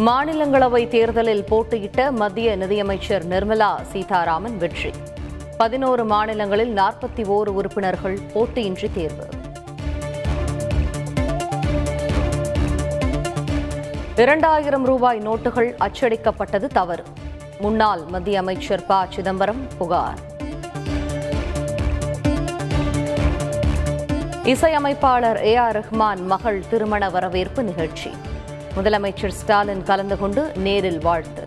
மாநிலங்களவை தேர்தலில் போட்டியிட்ட மத்திய நிதியமைச்சர் நிர்மலா சீதாராமன் வெற்றி. பதினோரு மாநிலங்களில் நாற்பத்தி ஓரு உறுப்பினர்கள் போட்டியின்றி தேர்வு. இரண்டாயிரம் ரூபாய் நோட்டுகள் அச்சடிக்கப்பட்டது தவறு. முன்னாள் மத்திய அமைச்சர் ப. சிதம்பரம் புகார். இசையமைப்பாளர் ஏ. ஆர். ரஹ்மான் மகள் திருமண வரவேற்பு நிகழ்ச்சி. முதலமைச்சர் ஸ்டாலின் கலந்து கொண்டு நேரில் வாழ்த்து.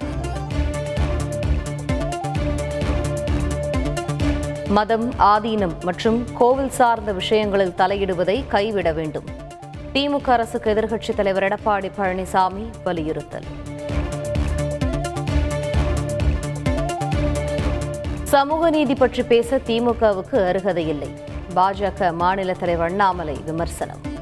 மதம் ஆதீனம் மற்றும் கோவில் சார்ந்த விஷயங்களில் தலையிடுவதை கைவிட வேண்டும். திமுக அரசுக்கு எதிர்க்கட்சித் தலைவர் எடப்பாடி பழனிசாமி வலியுறுத்தல். சமூக நீதி பற்றி பேச திமுகவுக்கு அருகதை இல்லை. பாஜக மாநில தலைவர் அண்ணாமலை விமர்சனம்.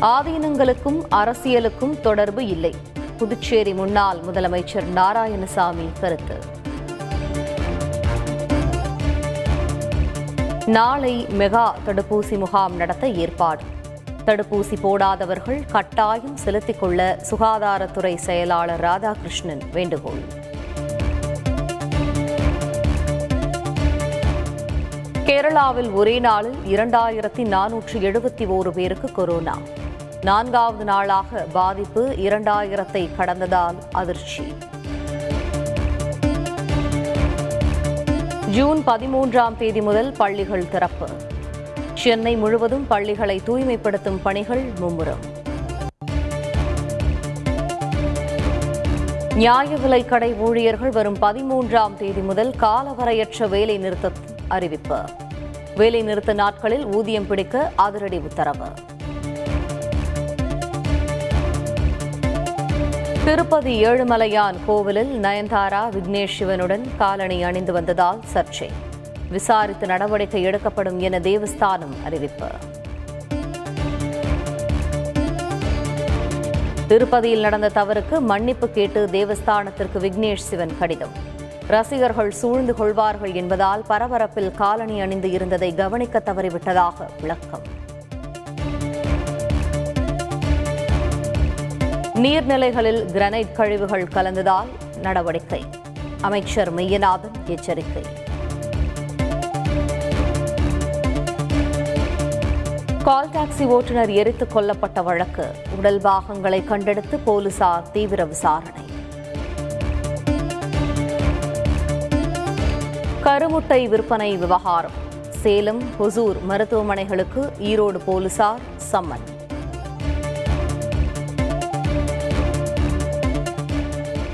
ஆதீனங்களுக்கும் அரசியலுக்கும் தொடர்பு இல்லை. புதுச்சேரி முன்னாள் முதலமைச்சர் நாராயணசாமி கருத்து. நாளை மெகா தடுப்பூசி முகாம் நடத்த ஏற்பாடு. தடுப்பூசி போடாதவர்கள் கட்டாயம் செலுத்திக் கொள்ள சுகாதாரத்துறை செயலாளர் ராதாகிருஷ்ணன் வேண்டுகோள். கேரளாவில் ஒரே நாளில் இரண்டாயிரத்தி நானூற்றி எழுபத்தி ஓரு பேருக்கு கொரோனா. நான்காவது நாளாக பாதிப்பு இரண்டாயிரத்தை கடந்ததால் அதிர்ச்சி. ஜூன் பதிமூன்றாம் தேதி முதல் பள்ளிகள் திறப்பு. சென்னை முழுவதும் பள்ளிகளை தூய்மைப்படுத்தும் பணிகள் மும்முரம். நியாய விலைக்கடை ஊழியர்கள் வரும் பதிமூன்றாம் தேதி முதல் காலவரையற்ற வேலை நிறுத்த அறிவிப்பு. வேலை நிறுத்த நாட்களில் ஊதியம் பிடிக்க அதிரடி உத்தரவு. திருப்பதி ஏழுமலையான் கோவிலில் நயன்தாரா விக்னேஷ் சிவனுடன் காலணி அணிந்து வந்ததால் சர்ச்சை. விசாரித்து நடவடிக்கை எடுக்கப்படும் என தேவஸ்தானம் அறிவிப்பு. திருப்பதியில் நடந்த தவறுக்கு மன்னிப்பு கேட்டு தேவஸ்தானத்திற்கு விக்னேஷ் சிவன் கடிதம். ரசிகர்கள் சூழ்ந்து கொள்வார்கள் என்பதால் பரபரப்பில் காலணி அணிந்து இருந்ததை கவனிக்க தவறிவிட்டதாக விளக்கம். நீர்நிலைகளில் கிரனைட் கழிவுகள் கலந்ததால் நடவடிக்கை. அமைச்சர் மெய்யநாதன் எச்சரிக்கை. கால் டாக்ஸி ஓட்டுநர் எரித்துக் கொல்லப்பட்ட வழக்கு. உடல் பாகங்களை கண்டெடுத்து போலீசார் தீவிர விசாரணை. கருமுட்டை விற்பனை விவகாரம். சேலம் ஹொசூர் மருத்துவமனைகளுக்கு ஈரோடு போலீசார் சம்மன்.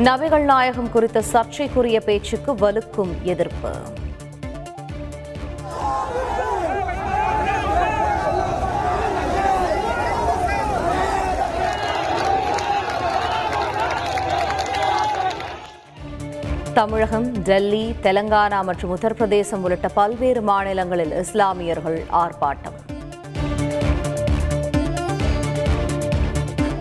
நபிகள் நாயகம் குறித்த சர்ச்சைக்குரிய பேச்சுக்கு வலுக்கும் எதிர்ப்பு. தமிழகம் டெல்லி தெலங்கானா மற்றும் உத்தரப்பிரதேசம் உள்ளிட்ட பல்வேறு மாநிலங்களில் இஸ்லாமியர்கள் ஆர்ப்பாட்டம்.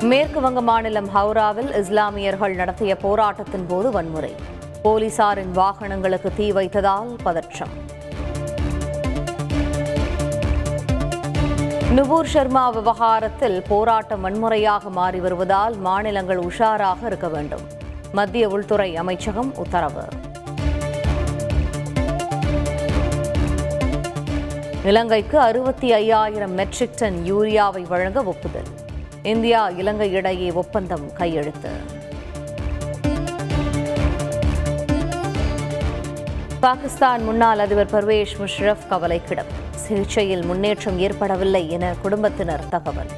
மேற்கு வங்க மாநிலம் ஹவுராவில் இஸ்லாமியர்கள் நடத்திய போராட்டத்தின் போது வன்முறை. போலீசாரின் வாகனங்களுக்கு தீ வைத்ததால் பதற்றம். நுபூர் சர்மா விவகாரத்தில் போராட்டம் வன்முறையாக மாறி வருவதால் மாநிலங்கள் உஷாராக இருக்க வேண்டும். மத்திய உள்துறை அமைச்சகம் உத்தரவு. இலங்கைக்கு அறுபத்தி ஐயாயிரம் மெட்ரிக் டன் யூரியாவை வழங்க ஒப்புதல். இந்தியா இலங்கை இடையே ஒப்பந்தம் கையெழுத்து. பாகிஸ்தான் முன்னாள் அதிபர் பர்வேஷ் முஷரப் கவலைக்கிடம். சிகிச்சையில் முன்னேற்றம் ஏற்படவில்லை என குடும்பத்தினர் தகவல்.